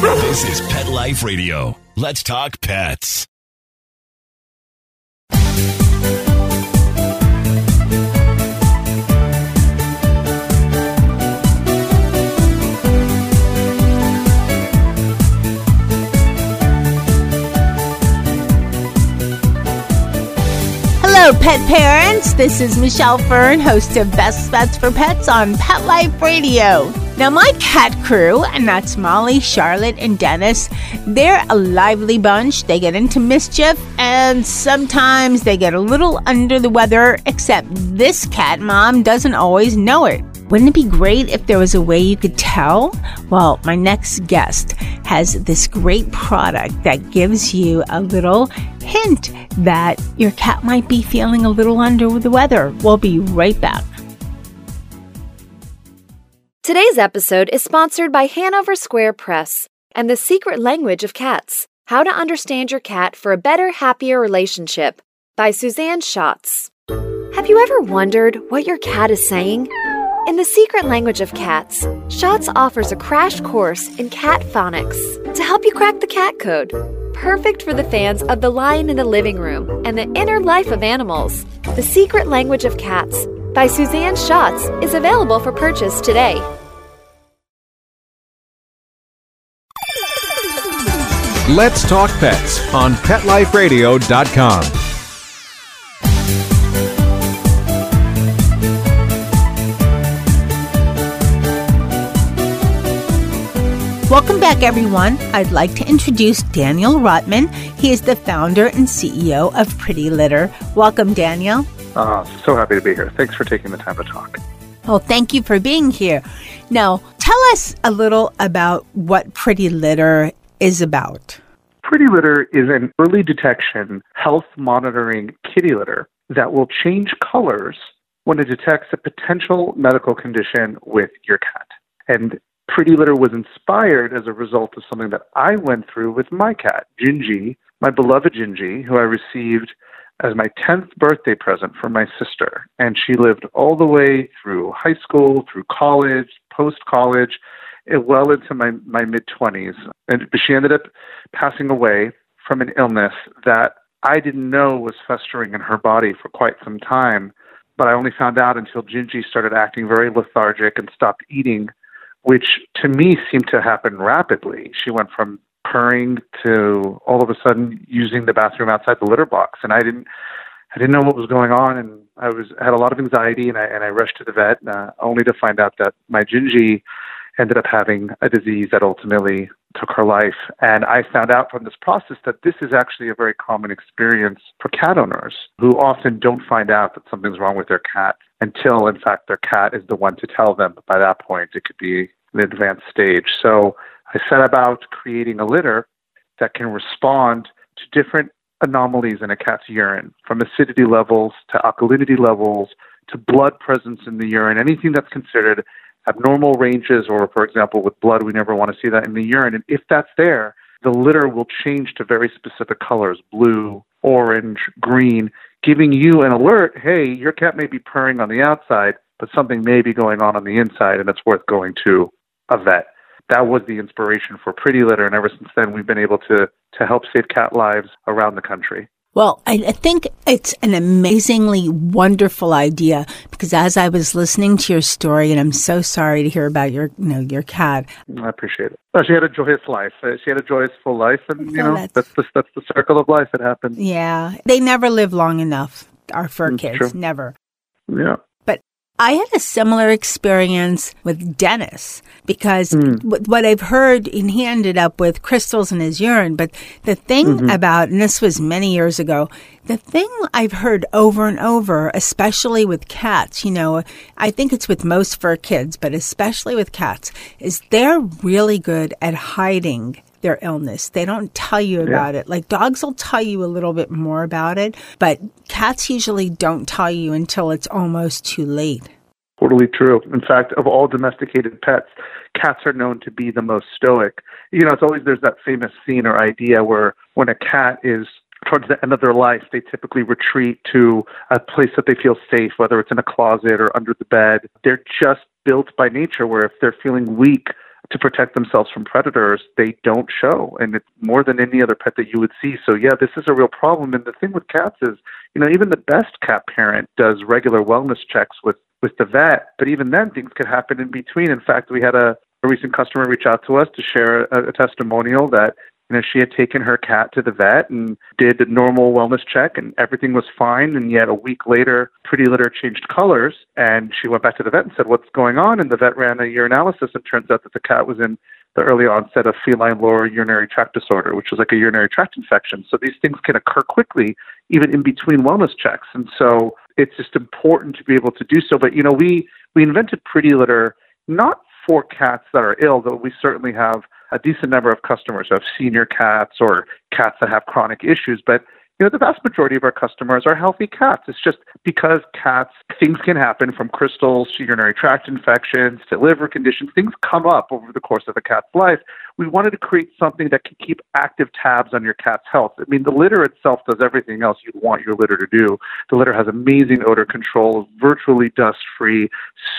This is Pet Life Radio. Let's talk pets. Hello, pet parents. This is Michelle Fern, host of Best Bets for Pets on Pet Life Radio. Now, my cat crew, and that's Molly, Charlotte, and Dennis, they're a lively bunch. They get into mischief, and sometimes they get a little under the weather, except this cat mom doesn't always know it. Wouldn't it be great if there was a way you could tell? Well, my next guest has this great product that gives you a little hint that your cat might be feeling a little under the weather. We'll be right back. Today's episode is sponsored by Hanover Square Press and The Secret Language of Cats How to Understand Your Cat for a Better, Happier Relationship by Suzanne Schatz. Have you ever wondered what your cat is saying? In The Secret Language of Cats, Schatz offers a crash course in cat phonics to help you crack the cat code. Perfect for the fans of The Lion in the Living Room and the inner life of animals. The Secret Language of Cats by Suzanne Schatz is available for purchase today. Let's Talk Pets on PetLifeRadio.com. Welcome back, everyone. I'd like to introduce Daniel Rotman. He is the founder and CEO of Pretty Litter. Welcome, Daniel. Uh, so happy to be here. Thanks for taking the time to talk. Well, thank you for being here. Now, tell us a little about what Pretty Litter is about. Pretty Litter is an early detection health monitoring kitty litter that will change colors when it detects a potential medical condition with your cat. And Pretty Litter was inspired as a result of something that I went through with my cat, Gingy, my beloved Gingy, who I received as my 10th birthday present from my sister. And she lived all the way through high school, through college, post college, well into my, my mid 20s. And she ended up passing away from an illness that I didn't know was festering in her body for quite some time. But I only found out until Gingy started acting very lethargic and stopped eating which to me seemed to happen rapidly. She went from purring to all of a sudden using the bathroom outside the litter box, and I didn't. I didn't know what was going on, and I was had a lot of anxiety, and I and I rushed to the vet, uh, only to find out that my Gingy ended up having a disease that ultimately took her life. And I found out from this process that this is actually a very common experience for cat owners who often don't find out that something's wrong with their cat until, in fact, their cat is the one to tell them. But by that point, it could be an advanced stage. So I set about creating a litter that can respond to different anomalies in a cat's urine, from acidity levels to alkalinity levels to blood presence in the urine, anything that's considered abnormal ranges, or for example, with blood, we never want to see that in the urine. And if that's there, the litter will change to very specific colors blue, orange, green, giving you an alert hey, your cat may be purring on the outside, but something may be going on on the inside, and it's worth going to a vet. That was the inspiration for Pretty Litter, and ever since then, we've been able to, to help save cat lives around the country. Well, I, I, think it's an amazingly wonderful idea because as I was listening to your story, and I'm so sorry to hear about your, you know, your cat. I appreciate it. Well, she had a joyous life. Uh, she had a joyous full life, and you know that's, that's the that's the circle of life. that happens. Yeah, they never live long enough. Our fur kids True. never. Yeah. I had a similar experience with Dennis because Mm. what I've heard, and he ended up with crystals in his urine. But the thing Mm-hmm. about, and this was many years ago, the thing I've heard over and over, especially with cats, you know, I think it's with most fur kids, but especially with cats, is they're really good at hiding their illness. They don't tell you about it. Like dogs will tell you a little bit more about it, but cats usually don't tell you until it's almost too late. Totally true. In fact, of all domesticated pets, cats are known to be the most stoic. You know, it's always there's that famous scene or idea where when a cat is towards the end of their life, they typically retreat to a place that they feel safe, whether it's in a closet or under the bed. They're just built by nature where if they're feeling weak, to protect themselves from predators, they don't show. And it's more than any other pet that you would see. So, yeah, this is a real problem. And the thing with cats is, you know, even the best cat parent does regular wellness checks with, with the vet, but even then, things could happen in between. In fact, we had a, a recent customer reach out to us to share a, a testimonial that you know, she had taken her cat to the vet and did a normal wellness check and everything was fine. And yet a week later, Pretty Litter changed colors and she went back to the vet and said, what's going on? And the vet ran a urinalysis and turns out that the cat was in the early onset of feline lower urinary tract disorder, which is like a urinary tract infection. So these things can occur quickly, even in between wellness checks. And so it's just important to be able to do so. But, you know, we, we invented Pretty Litter not for cats that are ill, though we certainly have a decent number of customers who have senior cats or cats that have chronic issues, but you know, the vast majority of our customers are healthy cats. It's just because cats, things can happen from crystals to urinary tract infections to liver conditions. Things come up over the course of a cat's life. We wanted to create something that can keep active tabs on your cat's health. I mean, the litter itself does everything else you'd want your litter to do. The litter has amazing odor control, virtually dust free,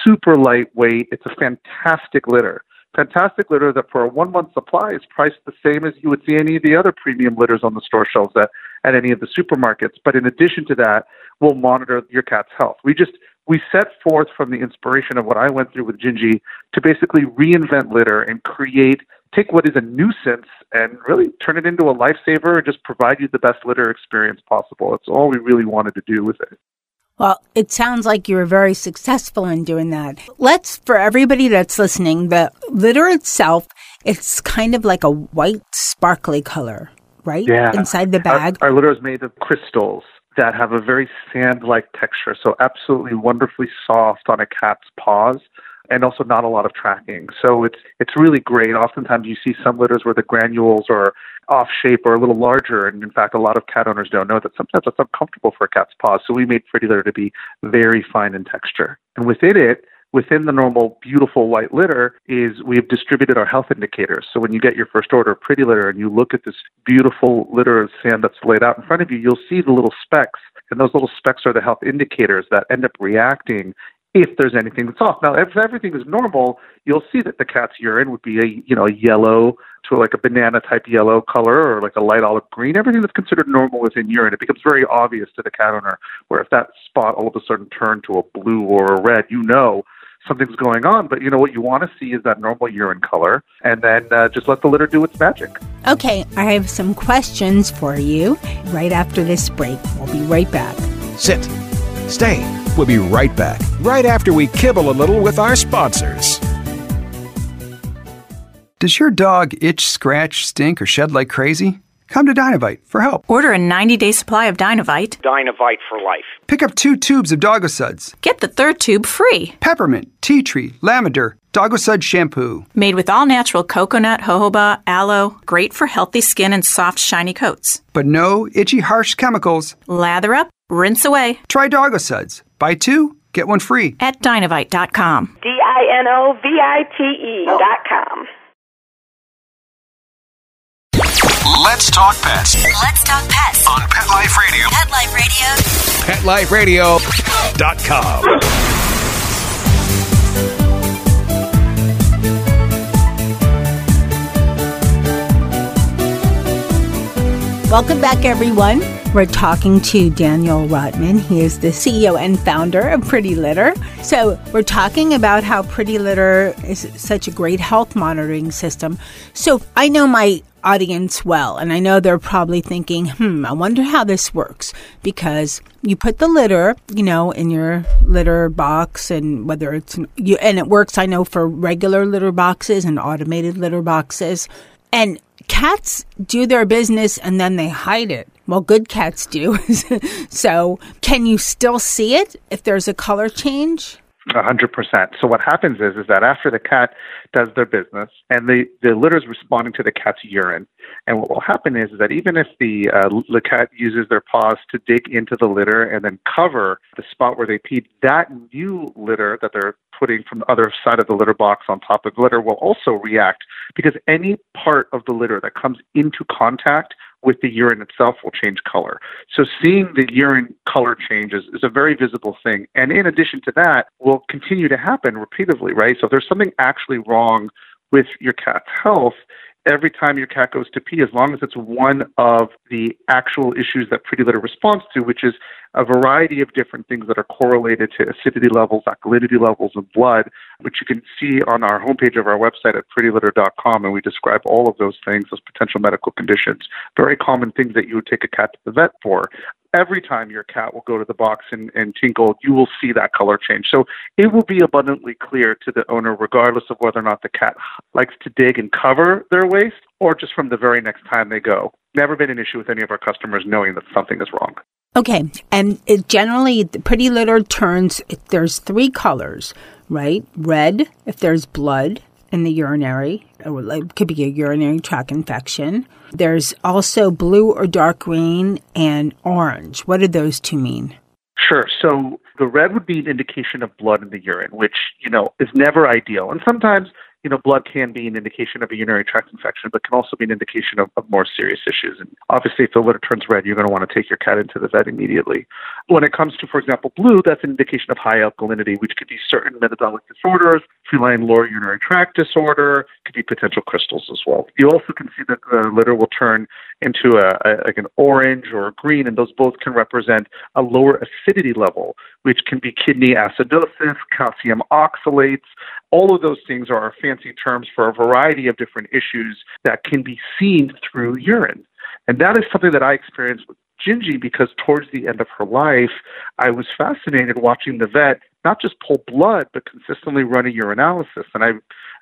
super lightweight. It's a fantastic litter fantastic litter that for a one month supply is priced the same as you would see any of the other premium litters on the store shelves at, at any of the supermarkets. But in addition to that, we'll monitor your cat's health. We just we set forth from the inspiration of what I went through with Gingy to basically reinvent litter and create take what is a nuisance and really turn it into a lifesaver and just provide you the best litter experience possible. That's all we really wanted to do with it. Well, it sounds like you were very successful in doing that. Let's, for everybody that's listening, the litter itself, it's kind of like a white, sparkly color, right? Yeah. Inside the bag. Our, our litter is made of crystals that have a very sand like texture, so absolutely wonderfully soft on a cat's paws and also not a lot of tracking. So it's it's really great. Oftentimes you see some litters where the granules are off shape or a little larger, and in fact, a lot of cat owners don't know that sometimes that's uncomfortable for a cat's paws. So we made Pretty Litter to be very fine in texture, and within it. Within the normal beautiful white litter is we have distributed our health indicators. So when you get your first order of pretty litter and you look at this beautiful litter of sand that's laid out in front of you, you'll see the little specks and those little specks are the health indicators that end up reacting if there's anything that's off. Now, if everything is normal, you'll see that the cat's urine would be a you know a yellow to like a banana type yellow color or like a light olive green. Everything that's considered normal within urine, it becomes very obvious to the cat owner. Where if that spot all of a sudden turned to a blue or a red, you know something's going on. But you know what you want to see is that normal urine color, and then uh, just let the litter do its magic. Okay, I have some questions for you right after this break. We'll be right back. Sit. Stay. We'll be right back, right after we kibble a little with our sponsors. Does your dog itch, scratch, stink, or shed like crazy? Come to Dinovite for help. Order a 90 day supply of Dinovite. Dinovite for life. Pick up two tubes of Doggo Suds. Get the third tube free. Peppermint, tea tree, lavender, Doggo Sud shampoo. Made with all natural coconut, jojoba, aloe, great for healthy skin and soft, shiny coats. But no itchy, harsh chemicals. Lather up, rinse away. Try Doggo Suds. Buy two, get one free. At dinovite.com. D I N O V I T E dot com. Let's talk pets Let's talk pets. on Pet Life Radio. Pet Life Radio. PetLifeRadio.com. Welcome back, everyone. We're talking to Daniel Rotman. He is the CEO and founder of Pretty Litter. So, we're talking about how Pretty Litter is such a great health monitoring system. So, I know my audience well, and I know they're probably thinking, hmm, I wonder how this works. Because you put the litter, you know, in your litter box, and whether it's, you, and it works, I know, for regular litter boxes and automated litter boxes. And cats do their business and then they hide it. Well, good cats do. so, can you still see it if there's a color change? A hundred percent. So what happens is is that after the cat does their business and the the litter is responding to the cat's urine, and what will happen is, is that even if the uh, the cat uses their paws to dig into the litter and then cover the spot where they peed, that new litter that they're putting from the other side of the litter box on top of the litter will also react because any part of the litter that comes into contact with the urine itself will change color. So seeing the urine color changes is a very visible thing. And in addition to that, will continue to happen repeatedly, right? So if there's something actually wrong with your cat's health every time your cat goes to pee, as long as it's one of the actual issues that Pretty Litter responds to, which is a variety of different things that are correlated to acidity levels, alkalinity levels of blood, which you can see on our homepage of our website at prettylitter.com. And we describe all of those things, those potential medical conditions, very common things that you would take a cat to the vet for every time your cat will go to the box and, and tinkle, you will see that color change. So it will be abundantly clear to the owner, regardless of whether or not the cat likes to dig and cover their waste or just from the very next time they go. Never been an issue with any of our customers knowing that something is wrong. Okay, and it generally, the pretty litter turns, there's three colors, right? Red, if there's blood in the urinary, it could be a urinary tract infection. There's also blue or dark green and orange. What do those two mean? Sure. So the red would be an indication of blood in the urine, which, you know, is never ideal. And sometimes you know, blood can be an indication of a urinary tract infection, but can also be an indication of, of more serious issues. And obviously, if the litter turns red, you're going to want to take your cat into the vet immediately. When it comes to, for example, blue, that's an indication of high alkalinity, which could be certain metabolic disorders, feline lower urinary tract disorder, could be potential crystals as well. You also can see that the litter will turn into a, a like an orange or a green, and those both can represent a lower acidity level, which can be kidney acidosis, calcium oxalates. All of those things are fancy terms for a variety of different issues that can be seen through urine. And that is something that I experienced with Gingy because towards the end of her life, I was fascinated watching the vet not just pull blood, but consistently run a urinalysis. And I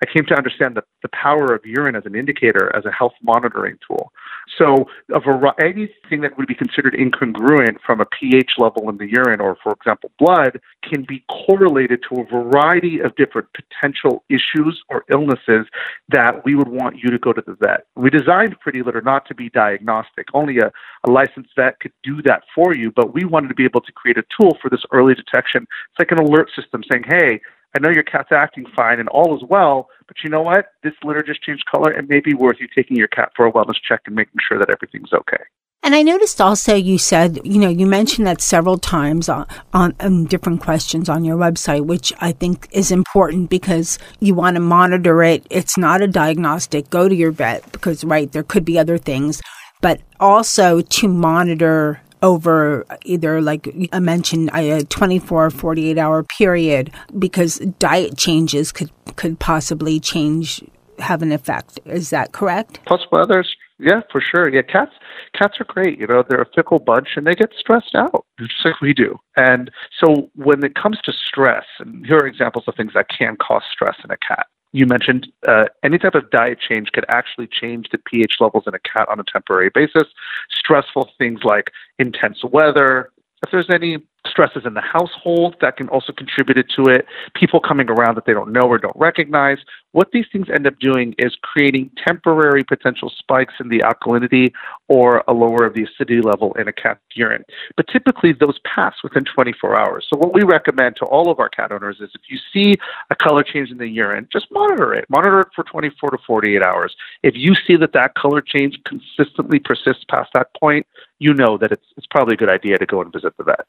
I came to understand the, the power of urine as an indicator, as a health monitoring tool. So, a variety, anything that would be considered incongruent from a pH level in the urine, or for example, blood, can be correlated to a variety of different potential issues or illnesses that we would want you to go to the vet. We designed Pretty Litter not to be diagnostic. Only a, a licensed vet could do that for you, but we wanted to be able to create a tool for this early detection. It's like an alert system saying, hey, I know your cat's acting fine and all is well, but you know what? This litter just changed color. It may be worth you taking your cat for a wellness check and making sure that everything's okay. And I noticed also you said, you know, you mentioned that several times on, on, on, different questions on your website, which I think is important because you want to monitor it. It's not a diagnostic. Go to your vet because, right, there could be other things, but also to monitor over either like I mentioned a 24 48 hour period because diet changes could could possibly change have an effect. Is that correct? Plus weather's yeah for sure. Yeah cats cats are great. You know they're a fickle bunch and they get stressed out just like we do. And so when it comes to stress and here are examples of things that can cause stress in a cat you mentioned uh, any type of diet change could actually change the pH levels in a cat on a temporary basis. Stressful things like intense weather, if there's any stresses in the household that can also contribute to it, people coming around that they don't know or don't recognize. What these things end up doing is creating temporary potential spikes in the alkalinity or a lower of the acidity level in a cat's urine. But typically, those pass within 24 hours. So, what we recommend to all of our cat owners is if you see a color change in the urine, just monitor it. Monitor it for 24 to 48 hours. If you see that that color change consistently persists past that point, you know that it's, it's probably a good idea to go and visit the vet.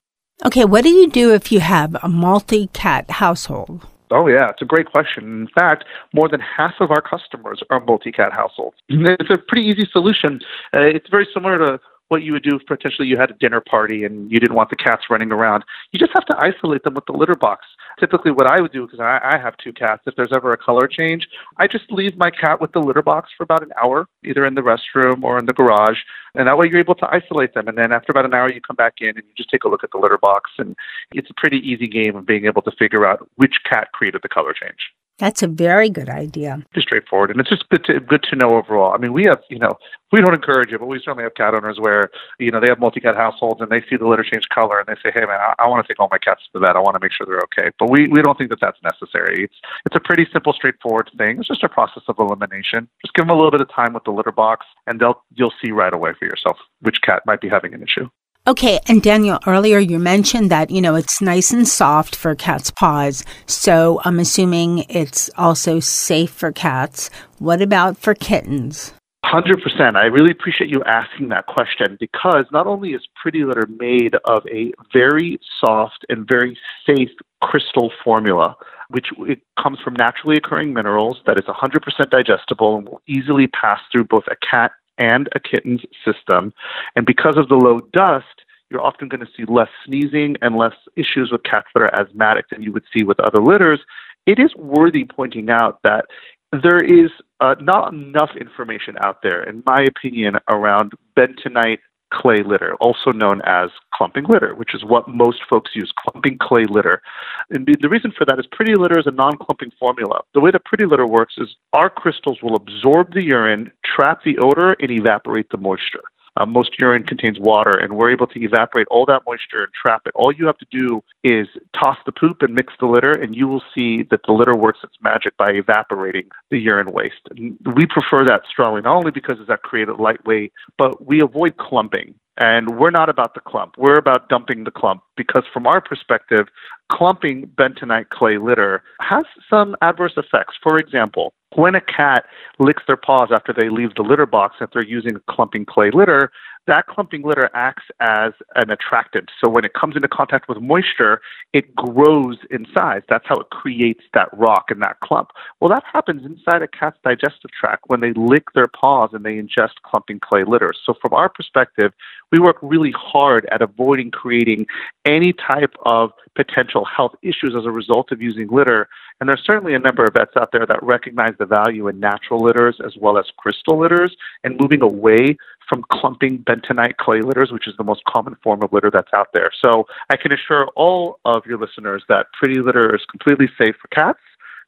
Okay, what do you do if you have a multi cat household? Oh, yeah, it's a great question. In fact, more than half of our customers are multi cat households. It's a pretty easy solution. Uh, it's very similar to what you would do if potentially you had a dinner party and you didn't want the cats running around. You just have to isolate them with the litter box. Typically, what I would do, because I, I have two cats, if there's ever a color change, I just leave my cat with the litter box for about an hour, either in the restroom or in the garage. And that way you're able to isolate them. And then after about an hour, you come back in and you just take a look at the litter box. And it's a pretty easy game of being able to figure out which cat created the color change. That's a very good idea. It's straightforward, and it's just good to good to know overall. I mean, we have you know we don't encourage it, but we certainly have cat owners where you know they have multi cat households and they see the litter change color and they say, hey man, I, I want to take all my cats to the vet. I want to make sure they're okay. But we we don't think that that's necessary. It's it's a pretty simple, straightforward thing. It's just a process of elimination. Just give them a little bit of time with the litter box, and they'll you'll see right away for yourself which cat might be having an issue. Okay, and Daniel, earlier you mentioned that, you know, it's nice and soft for cat's paws. So I'm assuming it's also safe for cats. What about for kittens? 100%. I really appreciate you asking that question because not only is Pretty Litter made of a very soft and very safe crystal formula, which it comes from naturally occurring minerals that is 100% digestible and will easily pass through both a cat and a kitten's system. And because of the low dust, you're often going to see less sneezing and less issues with cats that are asthmatic than you would see with other litters. It is worthy pointing out that there is uh, not enough information out there, in my opinion, around bentonite clay litter, also known as clumping litter, which is what most folks use, clumping clay litter. And the reason for that is pretty litter is a non clumping formula. The way that pretty litter works is our crystals will absorb the urine, trap the odor, and evaporate the moisture. Uh, most urine contains water, and we're able to evaporate all that moisture and trap it. All you have to do is toss the poop and mix the litter, and you will see that the litter works its magic by evaporating the urine waste. And we prefer that strongly, not only because it's that created lightweight, but we avoid clumping. And we're not about the clump. We're about dumping the clump because, from our perspective, clumping bentonite clay litter has some adverse effects. For example, when a cat licks their paws after they leave the litter box, if they're using clumping clay litter, that clumping litter acts as an attractant. So when it comes into contact with moisture, it grows in size. That's how it creates that rock and that clump. Well, that happens inside a cat's digestive tract when they lick their paws and they ingest clumping clay litter. So from our perspective, we work really hard at avoiding creating any type of potential health issues as a result of using litter. And there's certainly a number of vets out there that recognize the value in natural litters as well as crystal litters and moving away from clumping bentonite clay litters, which is the most common form of litter that's out there. So I can assure all of your listeners that Pretty Litter is completely safe for cats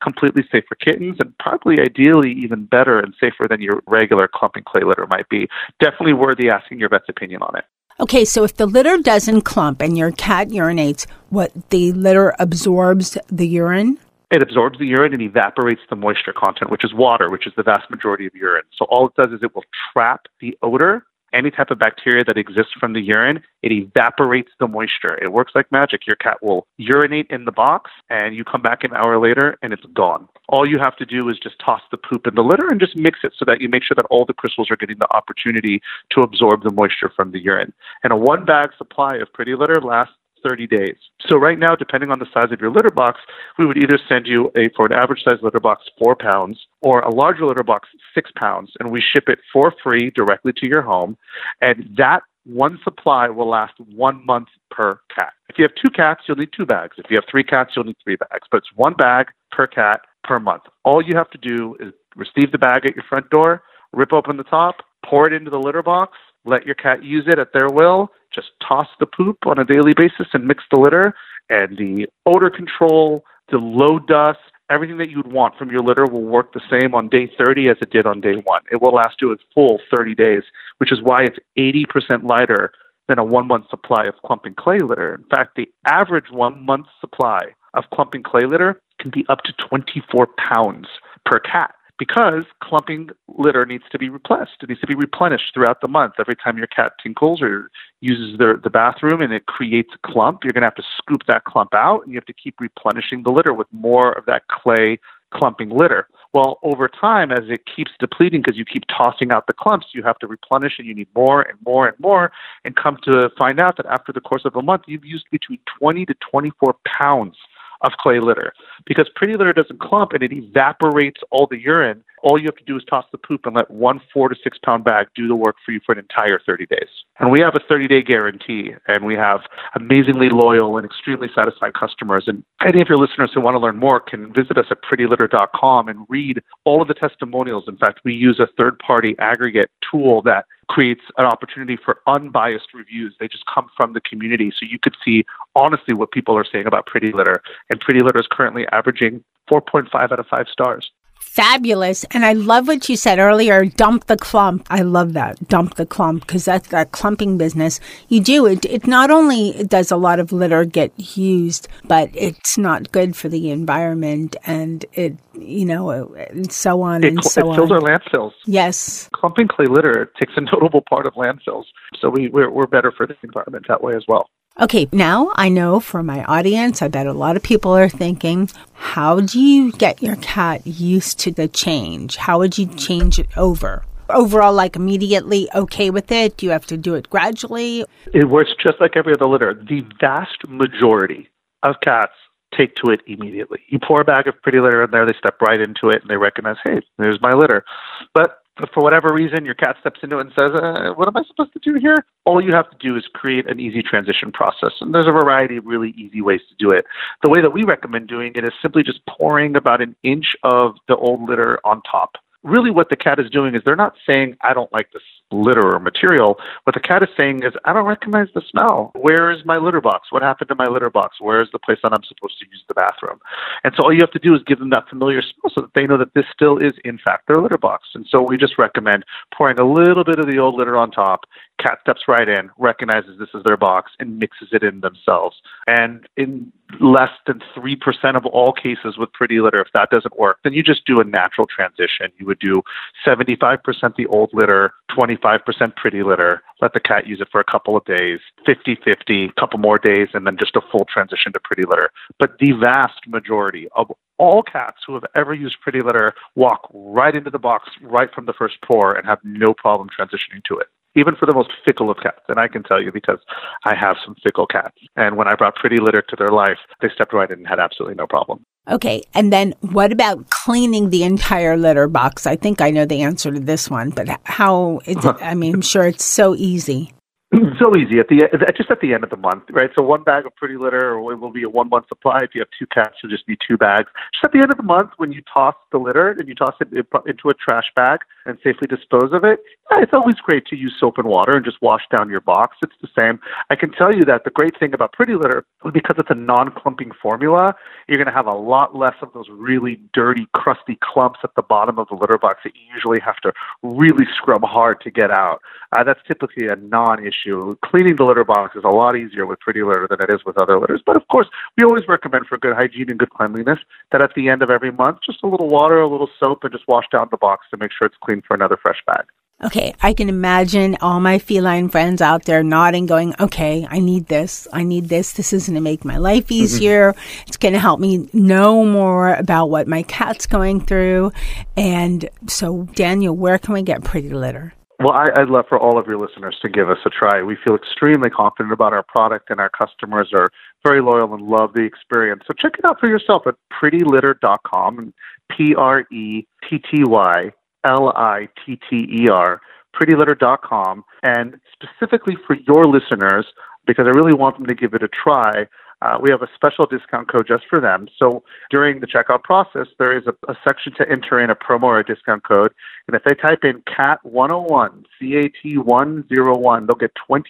completely safe for kittens and probably ideally even better and safer than your regular clumping clay litter might be. Definitely worthy asking your vet's opinion on it. Okay, so if the litter doesn't clump and your cat urinates, what the litter absorbs the urine? It absorbs the urine and evaporates the moisture content, which is water, which is the vast majority of urine. So all it does is it will trap the odor any type of bacteria that exists from the urine, it evaporates the moisture. It works like magic. Your cat will urinate in the box, and you come back an hour later, and it's gone. All you have to do is just toss the poop in the litter and just mix it so that you make sure that all the crystals are getting the opportunity to absorb the moisture from the urine. And a one bag supply of pretty litter lasts 30 days. So right now, depending on the size of your litter box, we would either send you a for an average size litter box four pounds or a larger litter box six pounds, and we ship it for free directly to your home. And that one supply will last one month per cat. If you have two cats, you'll need two bags. If you have three cats, you'll need three bags. But it's one bag per cat per month. All you have to do is receive the bag at your front door, rip open the top, pour it into the litter box, let your cat use it at their will. Just toss the poop on a daily basis and mix the litter. And the odor control, the low dust, everything that you'd want from your litter will work the same on day 30 as it did on day one. It will last you a full 30 days, which is why it's 80% lighter than a one month supply of clumping clay litter. In fact, the average one month supply of clumping clay litter can be up to 24 pounds per cat because clumping litter needs to be replaced. It needs to be replenished throughout the month. Every time your cat tinkles or uses their, the bathroom and it creates a clump, you're going to have to scoop that clump out and you have to keep replenishing the litter with more of that clay clumping litter. Well, over time, as it keeps depleting because you keep tossing out the clumps, you have to replenish and you need more and more and more, and come to find out that after the course of a month, you've used between 20 to 24 pounds of clay litter because pretty litter doesn't clump and it evaporates all the urine. All you have to do is toss the poop and let one four to six pound bag do the work for you for an entire 30 days. And we have a 30 day guarantee and we have amazingly loyal and extremely satisfied customers. And any of your listeners who want to learn more can visit us at prettylitter.com and read all of the testimonials. In fact, we use a third party aggregate tool that creates an opportunity for unbiased reviews. They just come from the community. So you could see honestly what people are saying about Pretty Litter. And Pretty Litter is currently averaging 4.5 out of 5 stars. Fabulous. And I love what you said earlier dump the clump. I love that. Dump the clump because that's that clumping business. You do it. It not only does a lot of litter get used, but it's not good for the environment and it, you know, and so on it, and so it fills on. our landfills. Yes. Clumping clay litter takes a notable part of landfills. So we, we're, we're better for the environment that way as well. Okay, now I know for my audience, I bet a lot of people are thinking, how do you get your cat used to the change? How would you change it over? Overall, like immediately okay with it? Do you have to do it gradually? It works just like every other litter. The vast majority of cats take to it immediately. You pour a bag of pretty litter in there, they step right into it and they recognize, hey, there's my litter. But for whatever reason, your cat steps into it and says, uh, What am I supposed to do here? All you have to do is create an easy transition process. And there's a variety of really easy ways to do it. The way that we recommend doing it is simply just pouring about an inch of the old litter on top really what the cat is doing is they're not saying, I don't like this litter or material. What the cat is saying is, I don't recognize the smell. Where is my litter box? What happened to my litter box? Where is the place that I'm supposed to use the bathroom? And so all you have to do is give them that familiar smell so that they know that this still is, in fact, their litter box. And so we just recommend pouring a little bit of the old litter on top. Cat steps right in, recognizes this is their box, and mixes it in themselves. And in less than 3% of all cases with pretty litter, if that doesn't work, then you just do a natural transition. You would do 75% the old litter, 25% pretty litter, let the cat use it for a couple of days, 50 50, a couple more days, and then just a full transition to pretty litter. But the vast majority of all cats who have ever used pretty litter walk right into the box right from the first pour and have no problem transitioning to it even for the most fickle of cats. And I can tell you because I have some fickle cats. And when I brought Pretty Litter to their life, they stepped right in and had absolutely no problem. Okay. And then what about cleaning the entire litter box? I think I know the answer to this one, but how is it? I mean, I'm sure it's so easy. so easy at the just at the end of the month, right? So one bag of pretty litter it will be a one month supply. If you have two cats, you'll just need two bags. Just at the end of the month, when you toss the litter and you toss it into a trash bag and safely dispose of it, it's always great to use soap and water and just wash down your box. It's the same. I can tell you that the great thing about pretty litter, because it's a non-clumping formula, you're going to have a lot less of those really dirty, crusty clumps at the bottom of the litter box that you usually have to really scrub hard to get out. Uh, that's typically a non-issue issue. Cleaning the litter box is a lot easier with pretty litter than it is with other litters. But of course, we always recommend for good hygiene and good cleanliness that at the end of every month, just a little water, a little soap, and just wash down the box to make sure it's clean for another fresh bag. Okay, I can imagine all my feline friends out there nodding, going, okay, I need this. I need this. This is going to make my life mm-hmm. easier. Mm-hmm. It's going to help me know more about what my cat's going through. And so, Daniel, where can we get Pretty Litter? Well, I, would love for all of your listeners to give us a try. We feel extremely confident about our product, and our customers are very loyal and love the experience. So check it out for yourself at prettylitter.com, P R E T T Y L I T T E R, prettylitter.com. And specifically for your listeners, because I really want them to give it a try, uh, we have a special discount code just for them. So during the checkout process, there is a, a, section to enter in a promo or a discount code. And if they type in CAT101, C A T 101, they'll get 20%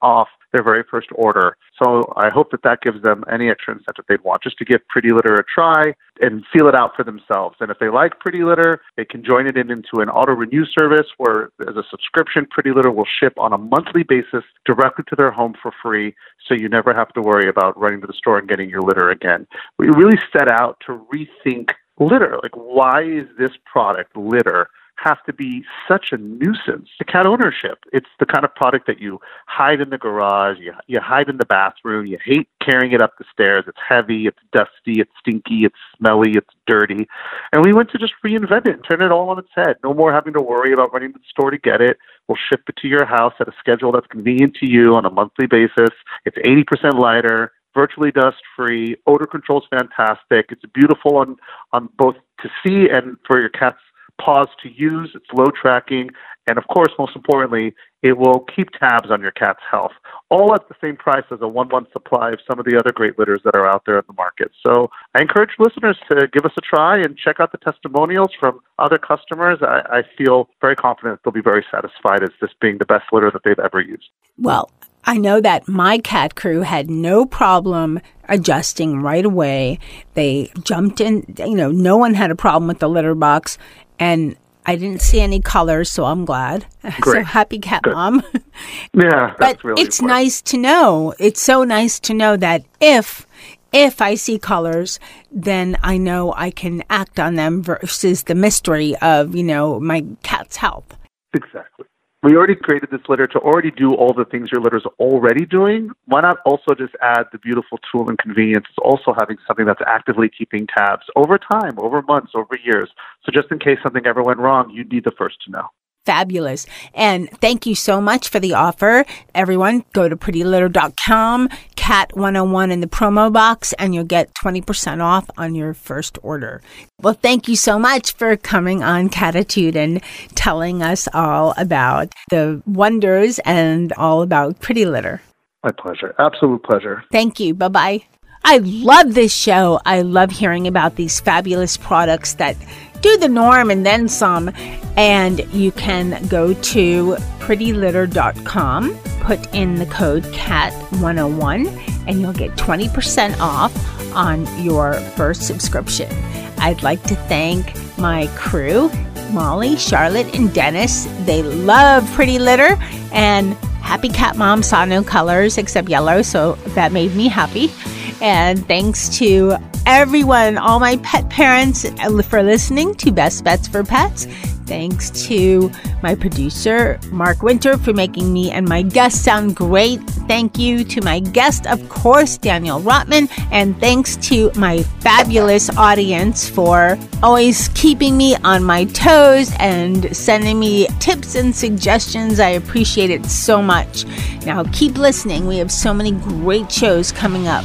off their very first order. So I hope that that gives them any extra incentive they'd want just to give Pretty Litter a try and feel it out for themselves. And if they like Pretty Litter, they can join it in into an auto renew service where, as a subscription, Pretty Litter will ship on a monthly basis directly to their home for free. So you never have to worry about running to the store and getting your litter again. We really set out to rethink litter. Like, why is this product, litter, have to be such a nuisance to cat ownership. It's the kind of product that you hide in the garage, you, you hide in the bathroom, you hate carrying it up the stairs. It's heavy, it's dusty, it's stinky, it's smelly, it's dirty. And we went to just reinvent it and turn it all on its head. No more having to worry about running to the store to get it. We'll ship it to your house at a schedule that's convenient to you on a monthly basis. It's 80% lighter virtually dust free. Odor control is fantastic. It's beautiful on on both to see and for your cat's paws to use, it's low tracking, and of course, most importantly, it will keep tabs on your cat's health, all at the same price as a one month supply of some of the other great litters that are out there in the market. So I encourage listeners to give us a try and check out the testimonials from other customers. I, I feel very confident they'll be very satisfied as this being the best litter that they've ever used. Well, I know that my cat crew had no problem adjusting right away. They jumped in, you know, no one had a problem with the litter box and I didn't see any colors, so I'm glad. Great. So happy cat Good. mom. yeah, but really it's important. nice to know. It's so nice to know that if if I see colors, then I know I can act on them versus the mystery of you know my cat's health. Exactly we already created this litter to already do all the things your litter is already doing. Why not also just add the beautiful tool and convenience of also having something that's actively keeping tabs over time, over months, over years. So just in case something ever went wrong, you'd be the first to know. Fabulous. And thank you so much for the offer. Everyone, go to prettylitter.com, cat 101 in the promo box, and you'll get 20% off on your first order. Well, thank you so much for coming on Catitude and telling us all about the wonders and all about Pretty Litter. My pleasure. Absolute pleasure. Thank you. Bye bye. I love this show. I love hearing about these fabulous products that do the norm and then some. And you can go to prettylitter.com, put in the code CAT101, and you'll get 20% off on your first subscription. I'd like to thank my crew, Molly, Charlotte, and Dennis. They love Pretty Litter, and Happy Cat Mom saw no colors except yellow, so that made me happy. And thanks to everyone, all my pet parents, uh, for listening to Best Bets for Pets. Thanks to my producer, Mark Winter, for making me and my guests sound great. Thank you to my guest, of course, Daniel Rotman. And thanks to my fabulous audience for always keeping me on my toes and sending me tips and suggestions. I appreciate it so much. Now, keep listening. We have so many great shows coming up.